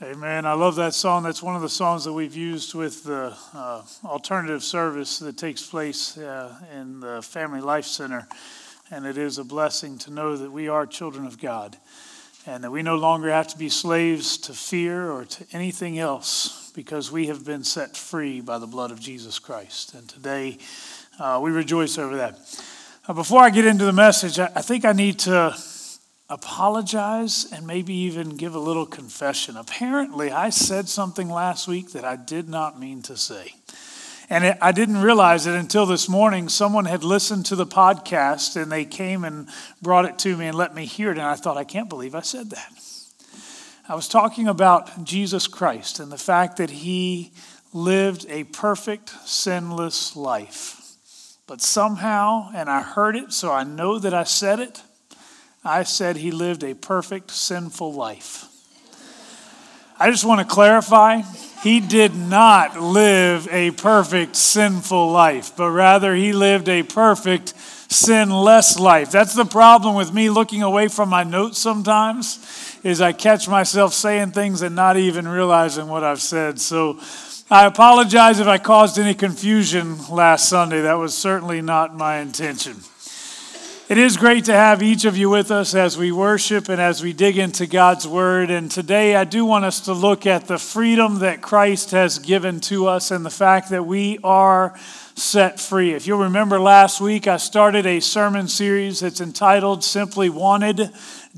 Amen. I love that song. That's one of the songs that we've used with the uh, alternative service that takes place uh, in the Family Life Center. And it is a blessing to know that we are children of God and that we no longer have to be slaves to fear or to anything else because we have been set free by the blood of Jesus Christ. And today uh, we rejoice over that. Before I get into the message, I, I think I need to apologize and maybe even give a little confession. Apparently, I said something last week that I did not mean to say. And it, I didn't realize it until this morning. Someone had listened to the podcast and they came and brought it to me and let me hear it. And I thought, I can't believe I said that. I was talking about Jesus Christ and the fact that he lived a perfect, sinless life. But somehow, and I heard it, so I know that I said it, I said he lived a perfect, sinful life. I just want to clarify he did not live a perfect, sinful life, but rather he lived a perfect, sinless life. That's the problem with me looking away from my notes sometimes is I catch myself saying things and not even realizing what I've said. So I apologize if I caused any confusion last Sunday. That was certainly not my intention. It is great to have each of you with us as we worship and as we dig into God's Word. And today I do want us to look at the freedom that Christ has given to us and the fact that we are set free. If you'll remember last week, I started a sermon series that's entitled Simply Wanted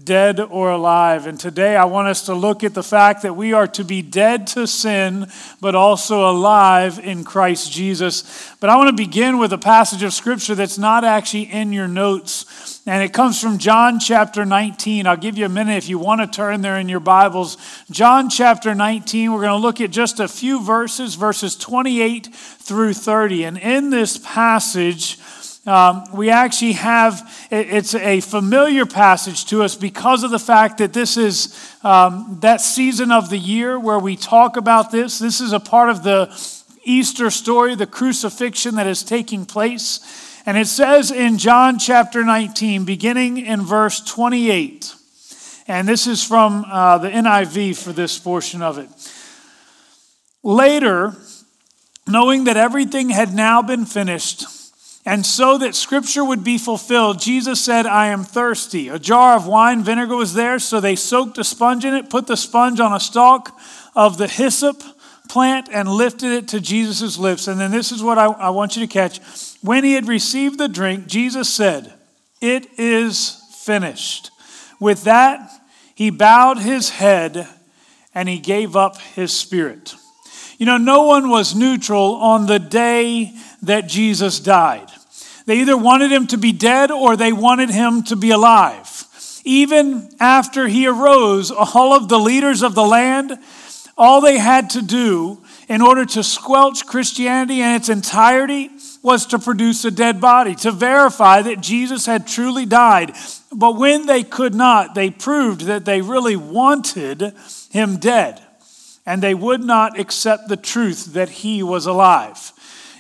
dead or alive. And today I want us to look at the fact that we are to be dead to sin, but also alive in Christ Jesus. But I want to begin with a passage of scripture that's not actually in your notes. And it comes from John chapter 19. I'll give you a minute if you want to turn there in your Bibles. John chapter 19, we're going to look at just a few verses, verses 28 through 30. And in this passage, um, we actually have, it's a familiar passage to us because of the fact that this is um, that season of the year where we talk about this. This is a part of the Easter story, the crucifixion that is taking place. And it says in John chapter 19, beginning in verse 28, and this is from uh, the NIV for this portion of it. Later, knowing that everything had now been finished, and so that scripture would be fulfilled, Jesus said, I am thirsty. A jar of wine vinegar was there, so they soaked a sponge in it, put the sponge on a stalk of the hyssop plant, and lifted it to Jesus' lips. And then this is what I, I want you to catch. When he had received the drink, Jesus said, It is finished. With that, he bowed his head and he gave up his spirit. You know, no one was neutral on the day that Jesus died. They either wanted him to be dead or they wanted him to be alive. Even after he arose, all of the leaders of the land, all they had to do in order to squelch Christianity in its entirety was to produce a dead body, to verify that Jesus had truly died. But when they could not, they proved that they really wanted him dead and they would not accept the truth that he was alive.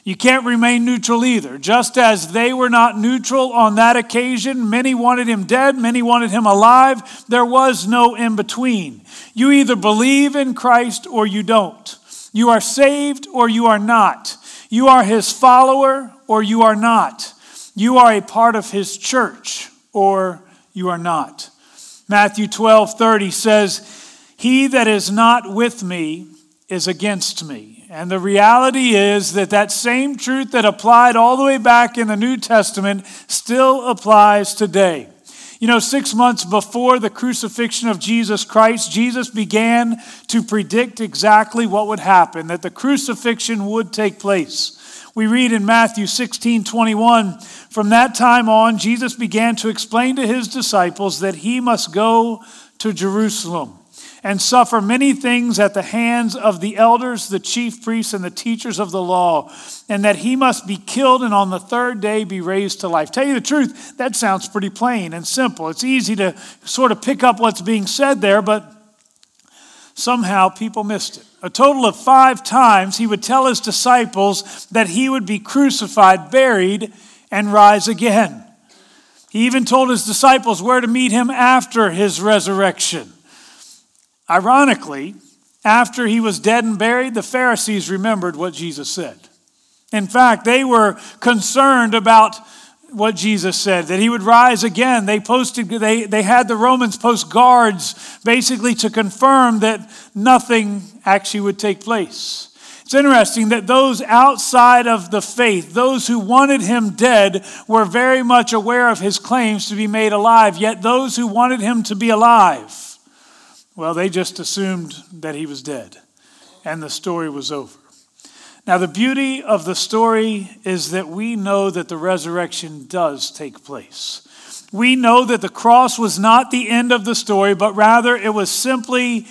You can't remain neutral either. Just as they were not neutral on that occasion, many wanted him dead, many wanted him alive. There was no in between. You either believe in Christ or you don't. You are saved or you are not. You are his follower or you are not. You are a part of his church or you are not. Matthew 12 30 says, he that is not with me is against me. And the reality is that that same truth that applied all the way back in the New Testament still applies today. You know, six months before the crucifixion of Jesus Christ, Jesus began to predict exactly what would happen, that the crucifixion would take place. We read in Matthew 16 21, from that time on, Jesus began to explain to his disciples that he must go to Jerusalem and suffer many things at the hands of the elders, the chief priests, and the teachers of the law, and that he must be killed and on the third day be raised to life. Tell you the truth, that sounds pretty plain and simple. It's easy to sort of pick up what's being said there, but somehow people missed it. A total of five times he would tell his disciples that he would be crucified, buried, and rise again. He even told his disciples where to meet him after his resurrection. Ironically, after he was dead and buried, the Pharisees remembered what Jesus said. In fact, they were concerned about what Jesus said, that he would rise again. They posted, they, they had the Romans post guards basically to confirm that nothing actually would take place. It's interesting that those outside of the faith, those who wanted him dead, were very much aware of his claims to be made alive, yet those who wanted him to be alive, well, they just assumed that he was dead and the story was over. Now, the beauty of the story is that we know that the resurrection does take place. We know that the cross was not the end of the story, but rather it was simply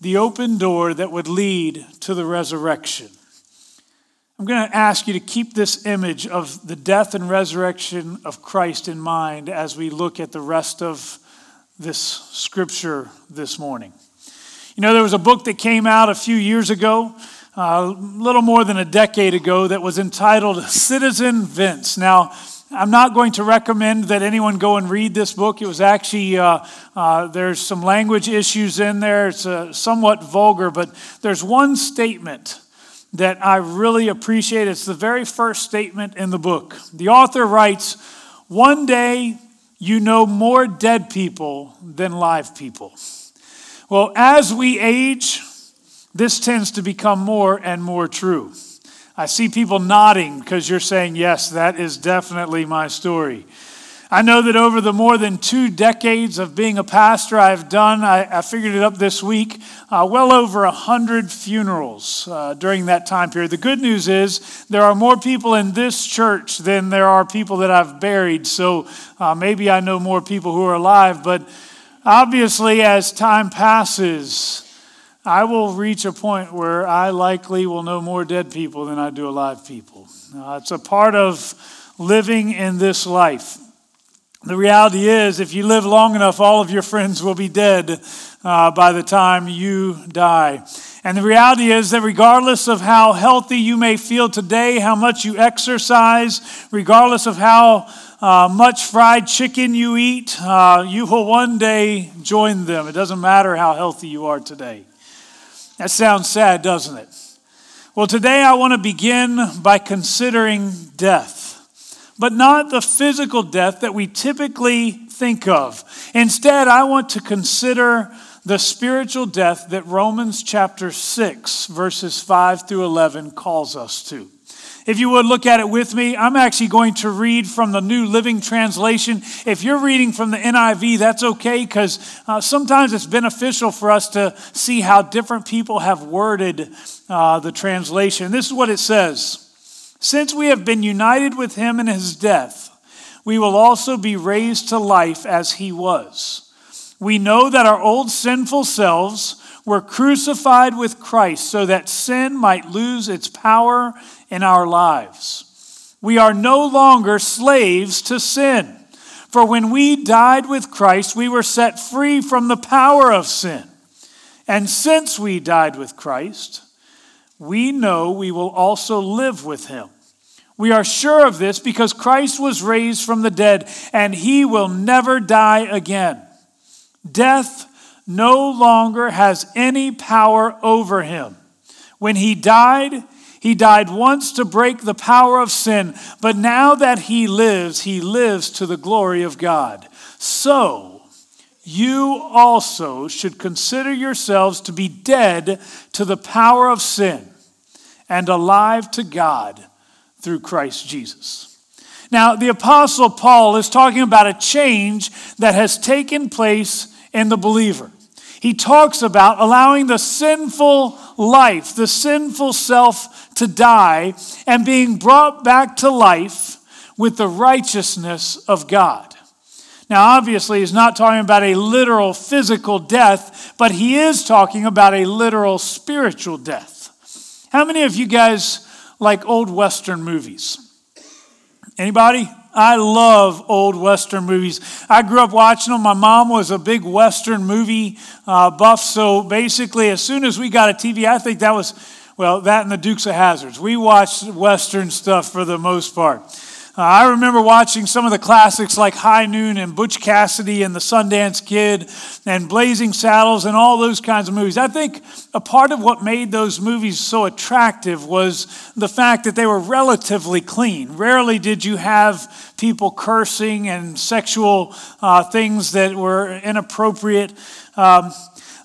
the open door that would lead to the resurrection. I'm going to ask you to keep this image of the death and resurrection of Christ in mind as we look at the rest of this scripture this morning. You know, there was a book that came out a few years ago, a uh, little more than a decade ago, that was entitled Citizen Vince. Now, I'm not going to recommend that anyone go and read this book. It was actually, uh, uh, there's some language issues in there. It's uh, somewhat vulgar, but there's one statement that I really appreciate. It's the very first statement in the book. The author writes, One day you know more dead people than live people. Well, as we age, this tends to become more and more true. I see people nodding because you're saying, yes, that is definitely my story. I know that over the more than two decades of being a pastor, I've done, I, I figured it up this week, uh, well over a hundred funerals uh, during that time period. The good news is there are more people in this church than there are people that I've buried, so uh, maybe I know more people who are alive, but obviously, as time passes, I will reach a point where I likely will know more dead people than I do alive people. Uh, it's a part of living in this life. The reality is, if you live long enough, all of your friends will be dead uh, by the time you die. And the reality is that regardless of how healthy you may feel today, how much you exercise, regardless of how uh, much fried chicken you eat, uh, you will one day join them. It doesn't matter how healthy you are today. That sounds sad, doesn't it? Well, today I want to begin by considering death, but not the physical death that we typically think of. Instead, I want to consider the spiritual death that Romans chapter 6, verses 5 through 11 calls us to. If you would look at it with me, I'm actually going to read from the New Living Translation. If you're reading from the NIV, that's okay because uh, sometimes it's beneficial for us to see how different people have worded uh, the translation. This is what it says Since we have been united with him in his death, we will also be raised to life as he was. We know that our old sinful selves were crucified with Christ so that sin might lose its power in our lives. We are no longer slaves to sin. For when we died with Christ, we were set free from the power of sin. And since we died with Christ, we know we will also live with him. We are sure of this because Christ was raised from the dead and he will never die again. Death no longer has any power over him. When he died, he died once to break the power of sin, but now that he lives, he lives to the glory of God. So, you also should consider yourselves to be dead to the power of sin and alive to God through Christ Jesus. Now, the Apostle Paul is talking about a change that has taken place in the believer. He talks about allowing the sinful life, the sinful self to die and being brought back to life with the righteousness of God. Now, obviously, he's not talking about a literal physical death, but he is talking about a literal spiritual death. How many of you guys like old Western movies? Anybody? I love old Western movies. I grew up watching them. My mom was a big Western movie uh, buff. So basically, as soon as we got a TV, I think that was, well, that and the Dukes of Hazards. We watched Western stuff for the most part. Uh, I remember watching some of the classics like High Noon and Butch Cassidy and The Sundance Kid and Blazing Saddles and all those kinds of movies. I think a part of what made those movies so attractive was the fact that they were relatively clean. Rarely did you have people cursing and sexual uh, things that were inappropriate. Um,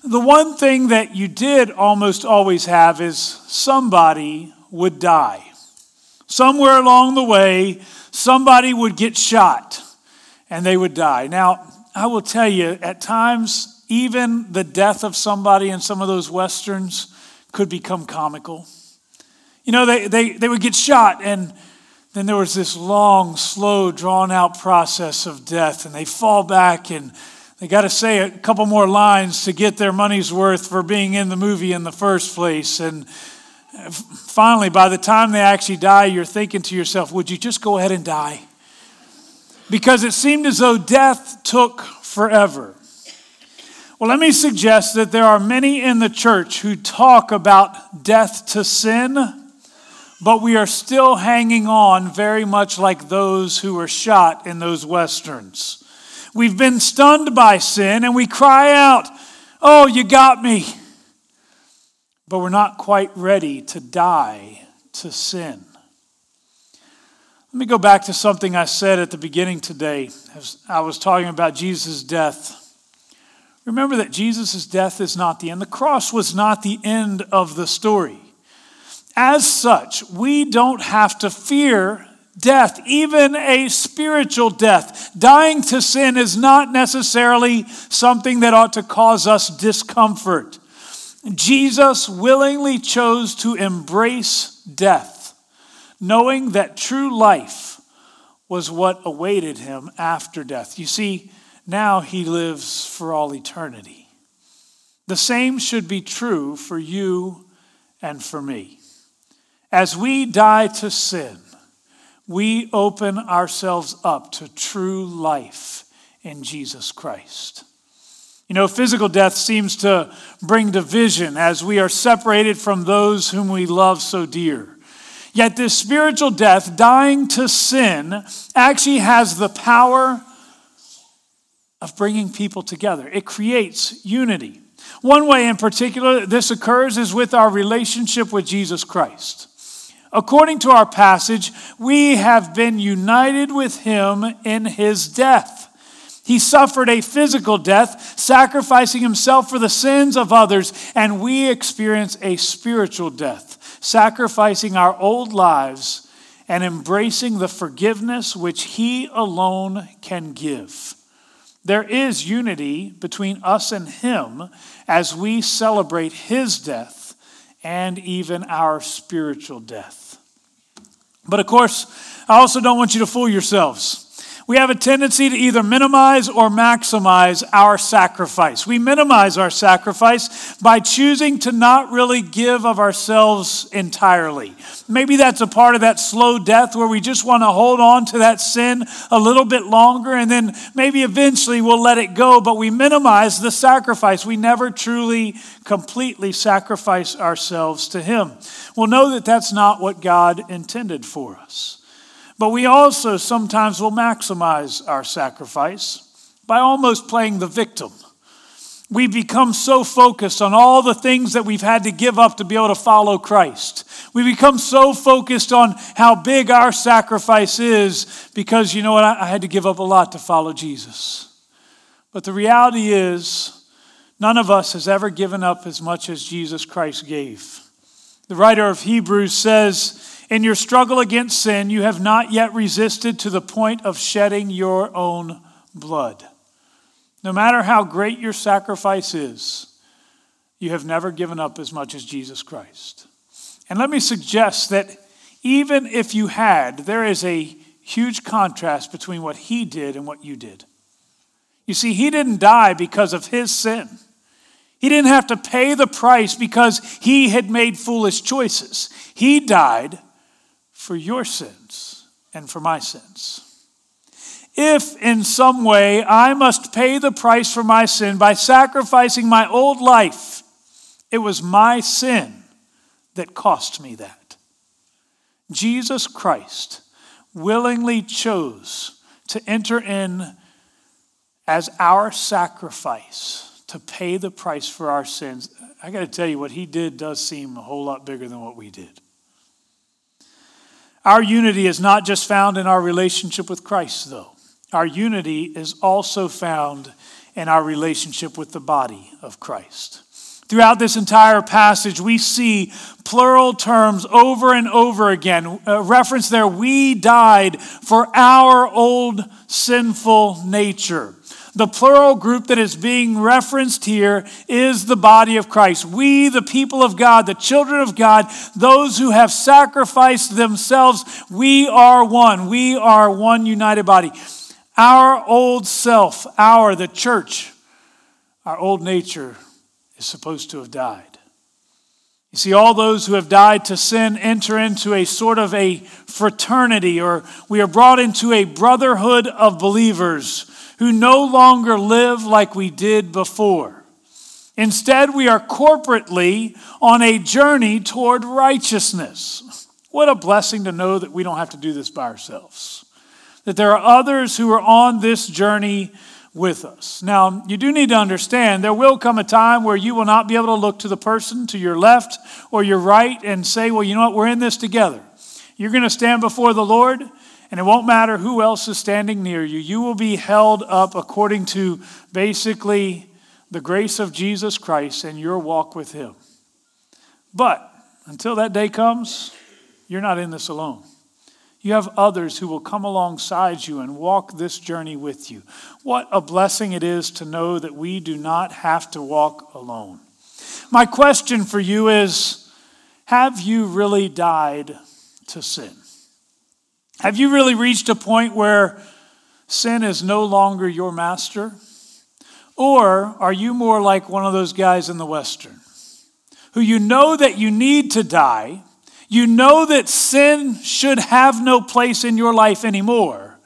the one thing that you did almost always have is somebody would die. Somewhere along the way, somebody would get shot and they would die. Now, I will tell you, at times, even the death of somebody in some of those westerns could become comical. You know, they, they, they would get shot, and then there was this long, slow, drawn out process of death, and they fall back and they got to say a couple more lines to get their money's worth for being in the movie in the first place. And finally, by the time they actually die, you're thinking to yourself, would you just go ahead and die? Because it seemed as though death took forever. Well, let me suggest that there are many in the church who talk about death to sin, but we are still hanging on very much like those who were shot in those westerns. We've been stunned by sin and we cry out, Oh, you got me but we're not quite ready to die to sin. Let me go back to something I said at the beginning today as I was talking about Jesus' death. Remember that Jesus' death is not the end. The cross was not the end of the story. As such, we don't have to fear death, even a spiritual death. Dying to sin is not necessarily something that ought to cause us discomfort. Jesus willingly chose to embrace death, knowing that true life was what awaited him after death. You see, now he lives for all eternity. The same should be true for you and for me. As we die to sin, we open ourselves up to true life in Jesus Christ. You know, physical death seems to bring division as we are separated from those whom we love so dear. Yet, this spiritual death, dying to sin, actually has the power of bringing people together. It creates unity. One way in particular this occurs is with our relationship with Jesus Christ. According to our passage, we have been united with him in his death. He suffered a physical death, sacrificing himself for the sins of others, and we experience a spiritual death, sacrificing our old lives and embracing the forgiveness which he alone can give. There is unity between us and him as we celebrate his death and even our spiritual death. But of course, I also don't want you to fool yourselves we have a tendency to either minimize or maximize our sacrifice. We minimize our sacrifice by choosing to not really give of ourselves entirely. Maybe that's a part of that slow death where we just want to hold on to that sin a little bit longer and then maybe eventually we'll let it go, but we minimize the sacrifice. We never truly, completely sacrifice ourselves to Him. We'll know that that's not what God intended for us. But we also sometimes will maximize our sacrifice by almost playing the victim. We become so focused on all the things that we've had to give up to be able to follow Christ. We become so focused on how big our sacrifice is because, you know what, I had to give up a lot to follow Jesus. But the reality is, none of us has ever given up as much as Jesus Christ gave. The writer of Hebrews says, in your struggle against sin, you have not yet resisted to the point of shedding your own blood. No matter how great your sacrifice is, you have never given up as much as Jesus Christ. And let me suggest that even if you had, there is a huge contrast between what he did and what you did. You see, he didn't die because of his sin. He didn't have to pay the price because he had made foolish choices. He died for your sins and for my sins. If in some way I must pay the price for my sin by sacrificing my old life, it was my sin that cost me that. Jesus Christ willingly chose to enter in as our sacrifice to pay the price for our sins, I got to tell you, what he did does seem a whole lot bigger than what we did. Our unity is not just found in our relationship with Christ, though. Our unity is also found in our relationship with the body of Christ. Throughout this entire passage, we see plural terms over and over again. A reference there, we died for our old sinful nature. The plural group that is being referenced here is the body of Christ. We, the people of God, the children of God, those who have sacrificed themselves, we are one. We are one united body. Our old self, our, the church, our old nature is supposed to have died. You see, all those who have died to sin enter into a sort of a fraternity, or we are brought into a brotherhood of believers who no longer live like we did before. Instead, we are corporately on a journey toward righteousness. What a blessing to know that we don't have to do this by ourselves, that there are others who are on this journey with us. Now, you do need to understand there will come a time where you will not be able to look to the person to your left or your right and say, well, you know what, we're in this together. You're going to stand before the Lord, and it won't matter who else is standing near you. You will be held up according to basically the grace of Jesus Christ and your walk with Him. But until that day comes, you're not in this alone. You have others who will come alongside you and walk this journey with you. What a blessing it is to know that we do not have to walk alone. My question for you is Have you really died to sin? Have you really reached a point where sin is no longer your master? Or are you more like one of those guys in the Western who you know that you need to die? You know that sin should have no place in your life anymore.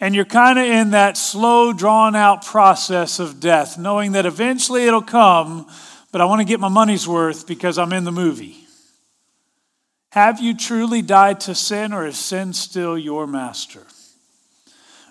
And you're kind of in that slow, drawn out process of death, knowing that eventually it'll come, but I want to get my money's worth because I'm in the movie. Have you truly died to sin, or is sin still your master?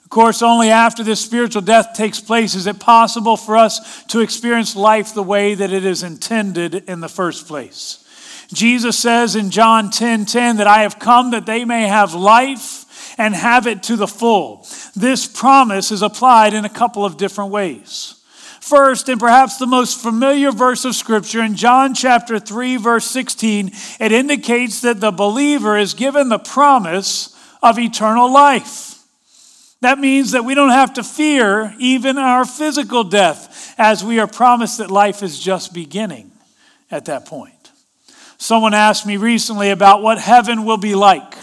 Of course, only after this spiritual death takes place is it possible for us to experience life the way that it is intended in the first place. Jesus says in John 10 10 that I have come that they may have life and have it to the full. This promise is applied in a couple of different ways. First, and perhaps the most familiar verse of Scripture in John chapter 3, verse 16, it indicates that the believer is given the promise of eternal life. That means that we don't have to fear even our physical death, as we are promised that life is just beginning at that point. Someone asked me recently about what heaven will be like.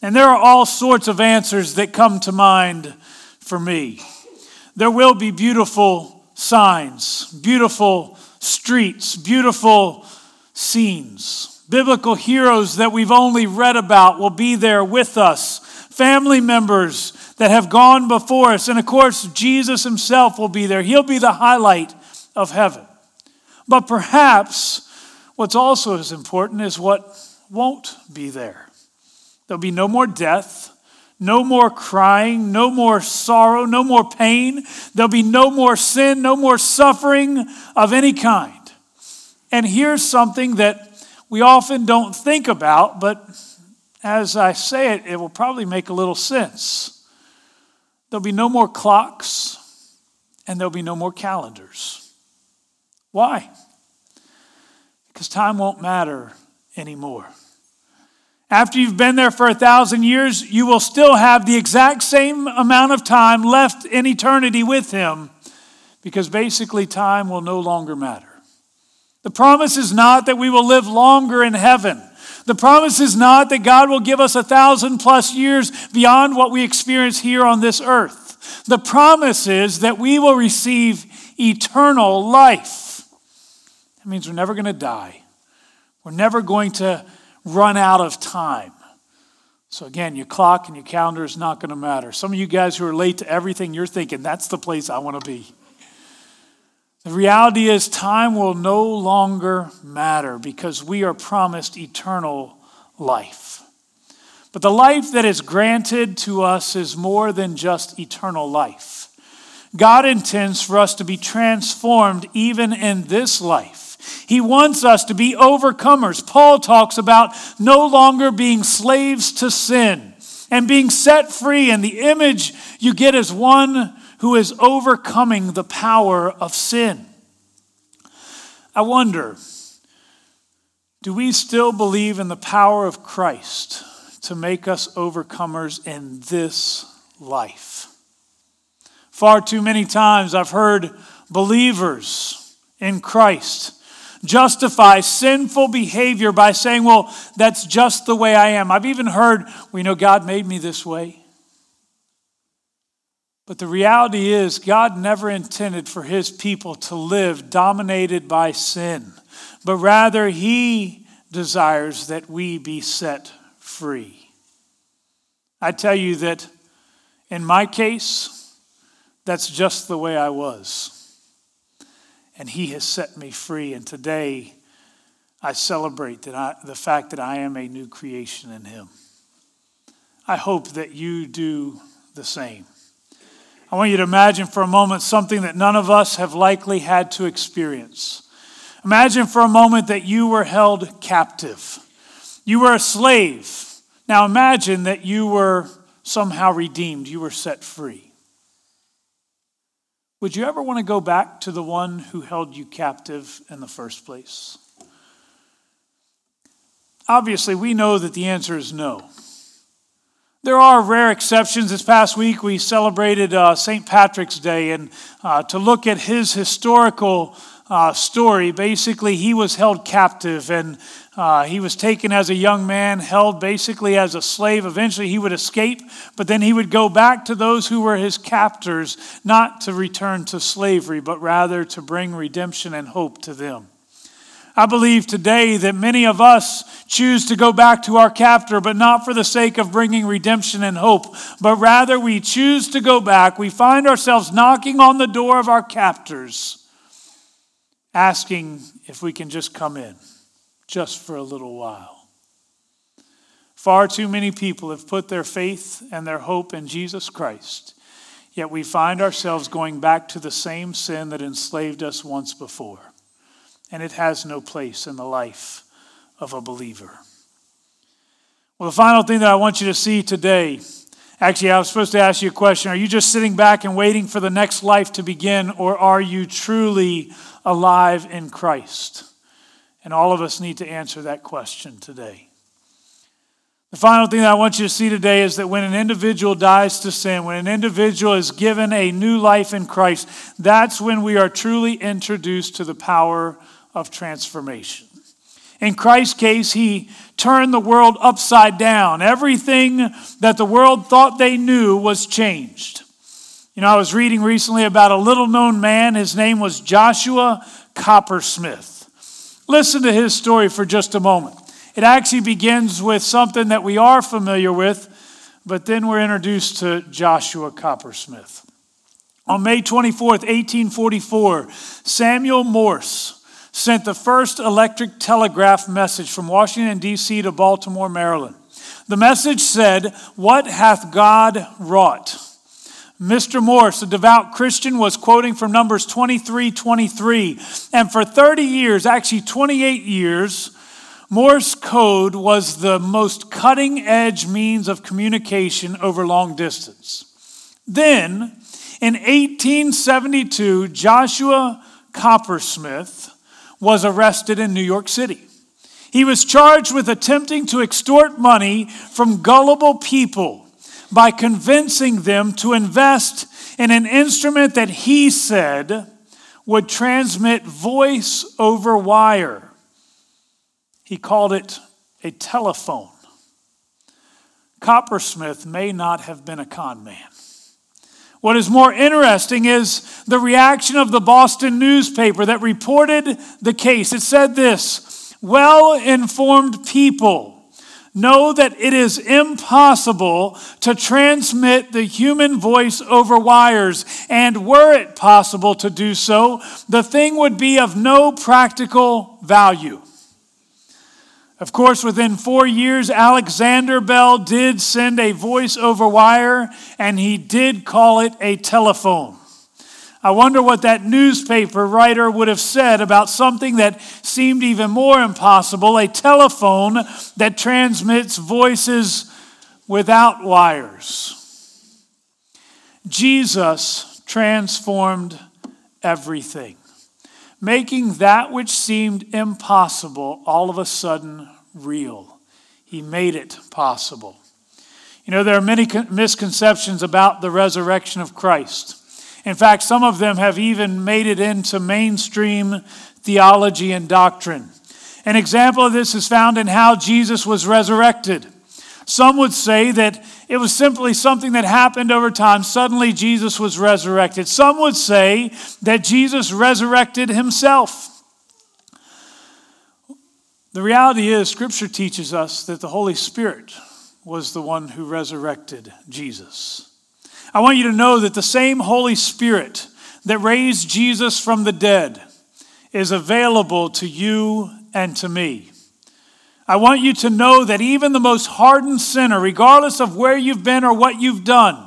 And there are all sorts of answers that come to mind for me. There will be beautiful signs, beautiful streets, beautiful scenes. Biblical heroes that we've only read about will be there with us. Family members that have gone before us. And of course, Jesus himself will be there. He'll be the highlight of heaven. But perhaps What's also as important is what won't be there. There'll be no more death, no more crying, no more sorrow, no more pain. There'll be no more sin, no more suffering of any kind. And here's something that we often don't think about, but as I say it, it will probably make a little sense. There'll be no more clocks and there'll be no more calendars. Why? because time won't matter anymore. After you've been there for a thousand years, you will still have the exact same amount of time left in eternity with Him because basically time will no longer matter. The promise is not that we will live longer in heaven. The promise is not that God will give us a thousand plus years beyond what we experience here on this earth. The promise is that we will receive eternal life. That means we're never going to die. We're never going to run out of time. So, again, your clock and your calendar is not going to matter. Some of you guys who are late to everything, you're thinking, that's the place I want to be. The reality is, time will no longer matter because we are promised eternal life. But the life that is granted to us is more than just eternal life. God intends for us to be transformed even in this life. He wants us to be overcomers. Paul talks about no longer being slaves to sin and being set free. And the image you get is one who is overcoming the power of sin. I wonder do we still believe in the power of Christ to make us overcomers in this life? Far too many times I've heard believers in Christ justify sinful behavior by saying, well, that's just the way I am. I've even heard, we know God made me this way. But the reality is, God never intended for his people to live dominated by sin, but rather, he desires that we be set free. I tell you that in my case, that's just the way I was and He has set me free. And today, I celebrate that I, the fact that I am a new creation in Him. I hope that you do the same. I want you to imagine for a moment something that none of us have likely had to experience. Imagine for a moment that you were held captive. You were a slave. Now imagine that you were somehow redeemed, you were set free. Would you ever want to go back to the one who held you captive in the first place? Obviously, we know that the answer is no. There are rare exceptions. This past week, we celebrated uh, St. Patrick's Day, and uh, to look at his historical uh, story, basically, he was held captive and uh, he was taken as a young man, held basically as a slave. Eventually, he would escape, but then he would go back to those who were his captors, not to return to slavery, but rather to bring redemption and hope to them. I believe today that many of us choose to go back to our captor, but not for the sake of bringing redemption and hope, but rather we choose to go back. We find ourselves knocking on the door of our captors, asking if we can just come in just for a little while. Far too many people have put their faith and their hope in Jesus Christ, yet we find ourselves going back to the same sin that enslaved us once before. And it has no place in the life of a believer. Well, the final thing that I want you to see today actually, I was supposed to ask you a question. Are you just sitting back and waiting for the next life to begin, or are you truly alive in Christ? And all of us need to answer that question today. The final thing that I want you to see today is that when an individual dies to sin, when an individual is given a new life in Christ, that's when we are truly introduced to the power of transformation. In Christ's case, he turned the world upside down. Everything that the world thought they knew was changed. You know, I was reading recently about a little known man. His name was Joshua Coppersmith. Listen to his story for just a moment. It actually begins with something that we are familiar with, but then we're introduced to Joshua Coppersmith. On May 24th, 1844, Samuel Morse sent the first electric telegraph message from Washington, D.C. to Baltimore, Maryland. The message said, What hath God wrought? Mr. Morse, a devout Christian, was quoting from Numbers 23 23. And for 30 years, actually 28 years, Morse code was the most cutting edge means of communication over long distance. Then, in 1872, Joshua Coppersmith was arrested in New York City. He was charged with attempting to extort money from gullible people by convincing them to invest in an instrument that he said would transmit voice over wire. He called it a telephone. Coppersmith may not have been a con man. What is more interesting is the reaction of the Boston newspaper that reported the case. It said this well informed people know that it is impossible to transmit the human voice over wires, and were it possible to do so, the thing would be of no practical value. Of course, within four years, Alexander Bell did send a voice over wire, and he did call it a telephone. I wonder what that newspaper writer would have said about something that seemed even more impossible a telephone that transmits voices without wires. Jesus transformed everything, making that which seemed impossible all of a sudden real. He made it possible. You know, there are many misconceptions about the resurrection of Christ. In fact, some of them have even made it into mainstream theology and doctrine. An example of this is found in how Jesus was resurrected. Some would say that it was simply something that happened over time. Suddenly, Jesus was resurrected. Some would say that Jesus resurrected himself. The reality is, Scripture teaches us that the Holy Spirit was the one who resurrected Jesus. I want you to know that the same Holy Spirit that raised Jesus from the dead is available to you and to me. I want you to know that even the most hardened sinner, regardless of where you've been or what you've done,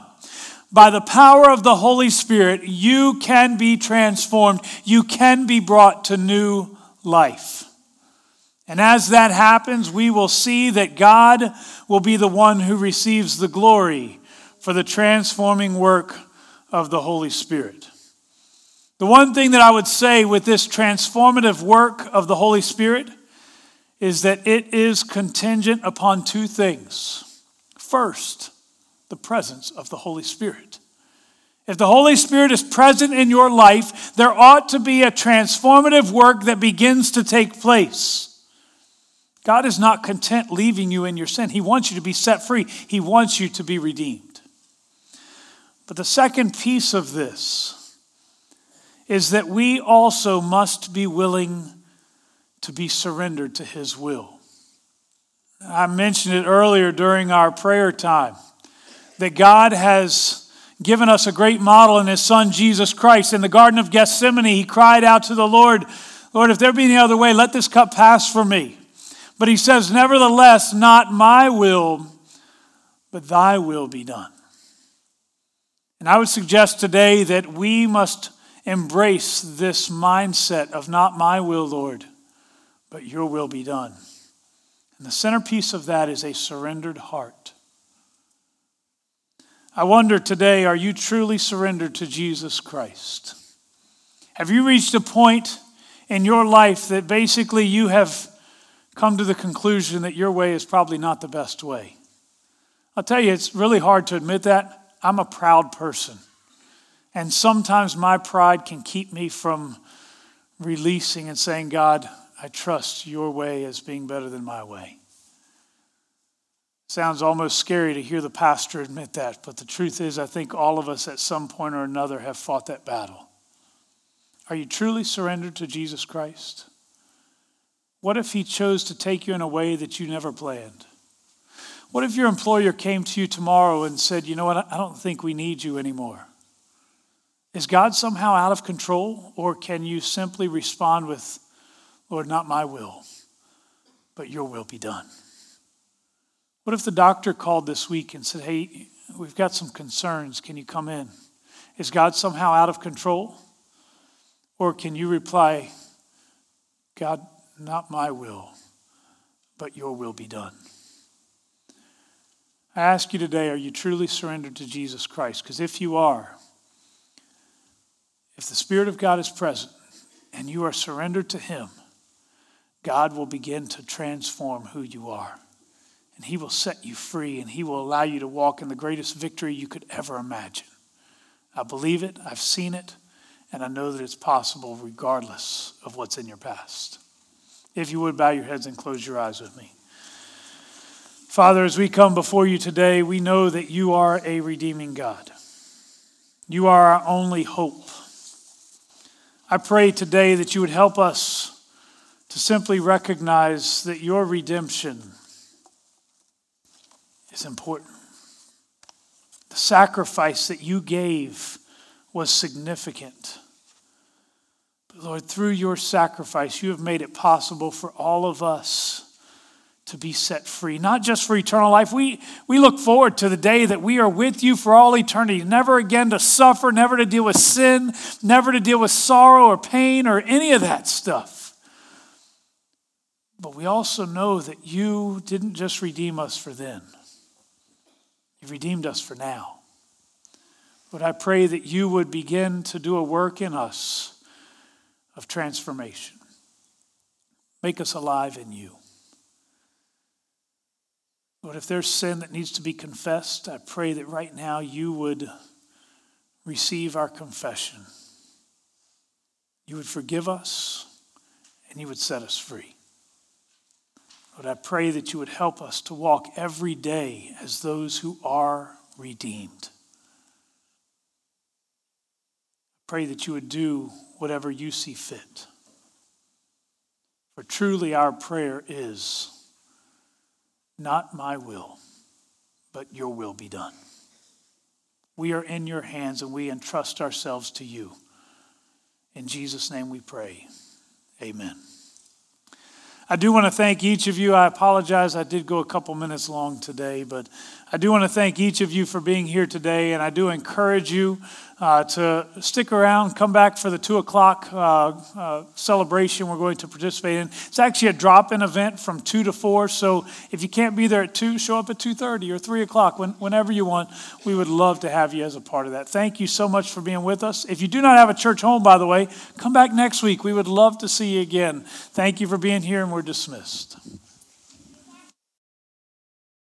by the power of the Holy Spirit, you can be transformed. You can be brought to new life. And as that happens, we will see that God will be the one who receives the glory for the transforming work of the Holy Spirit. The one thing that I would say with this transformative work of the Holy Spirit is that it is contingent upon two things. First, the presence of the Holy Spirit. If the Holy Spirit is present in your life, there ought to be a transformative work that begins to take place. God is not content leaving you in your sin. He wants you to be set free, He wants you to be redeemed. But the second piece of this is that we also must be willing to be surrendered to His will. I mentioned it earlier during our prayer time that God has given us a great model in His Son Jesus Christ. In the Garden of Gethsemane, He cried out to the Lord, Lord, if there be any other way, let this cup pass from me. But He says, Nevertheless, not my will, but thy will be done. And I would suggest today that we must embrace this mindset of not my will, Lord, but your will be done. And the centerpiece of that is a surrendered heart. I wonder today, are you truly surrendered to Jesus Christ? Have you reached a point in your life that basically you have come to the conclusion that your way is probably not the best way? I'll tell you, it's really hard to admit that. I'm a proud person. And sometimes my pride can keep me from releasing and saying, God, I trust your way as being better than my way. Sounds almost scary to hear the pastor admit that, but the truth is, I think all of us at some point or another have fought that battle. Are you truly surrendered to Jesus Christ? What if He chose to take you in a way that you never planned? What if your employer came to you tomorrow and said, You know what, I don't think we need you anymore? Is God somehow out of control, or can you simply respond with, Lord, not my will, but your will be done? What if the doctor called this week and said, Hey, we've got some concerns. Can you come in? Is God somehow out of control? Or can you reply, God, not my will, but your will be done? I ask you today, are you truly surrendered to Jesus Christ? Because if you are, if the Spirit of God is present and you are surrendered to Him, God will begin to transform who you are. And He will set you free and He will allow you to walk in the greatest victory you could ever imagine. I believe it, I've seen it, and I know that it's possible regardless of what's in your past. If you would bow your heads and close your eyes with me. Father, as we come before you today, we know that you are a redeeming God. You are our only hope. I pray today that you would help us to simply recognize that your redemption is important. The sacrifice that you gave was significant. But Lord, through your sacrifice, you have made it possible for all of us to be set free, not just for eternal life. We, we look forward to the day that we are with you for all eternity, never again to suffer, never to deal with sin, never to deal with sorrow or pain or any of that stuff. But we also know that you didn't just redeem us for then, you redeemed us for now. But I pray that you would begin to do a work in us of transformation. Make us alive in you. Lord, if there's sin that needs to be confessed, I pray that right now you would receive our confession. You would forgive us and you would set us free. Lord, I pray that you would help us to walk every day as those who are redeemed. I pray that you would do whatever you see fit. For truly our prayer is not my will, but your will be done. We are in your hands and we entrust ourselves to you. In Jesus' name we pray. Amen. I do want to thank each of you. I apologize, I did go a couple minutes long today, but I do want to thank each of you for being here today, and I do encourage you uh, to stick around, come back for the two o'clock uh, uh, celebration we're going to participate in. It's actually a drop-in event from two to four. So if you can't be there at two, show up at two thirty or three o'clock, when, whenever you want. We would love to have you as a part of that. Thank you so much for being with us. If you do not have a church home, by the way, come back next week. We would love to see you again. Thank you for being here, and we're dismissed.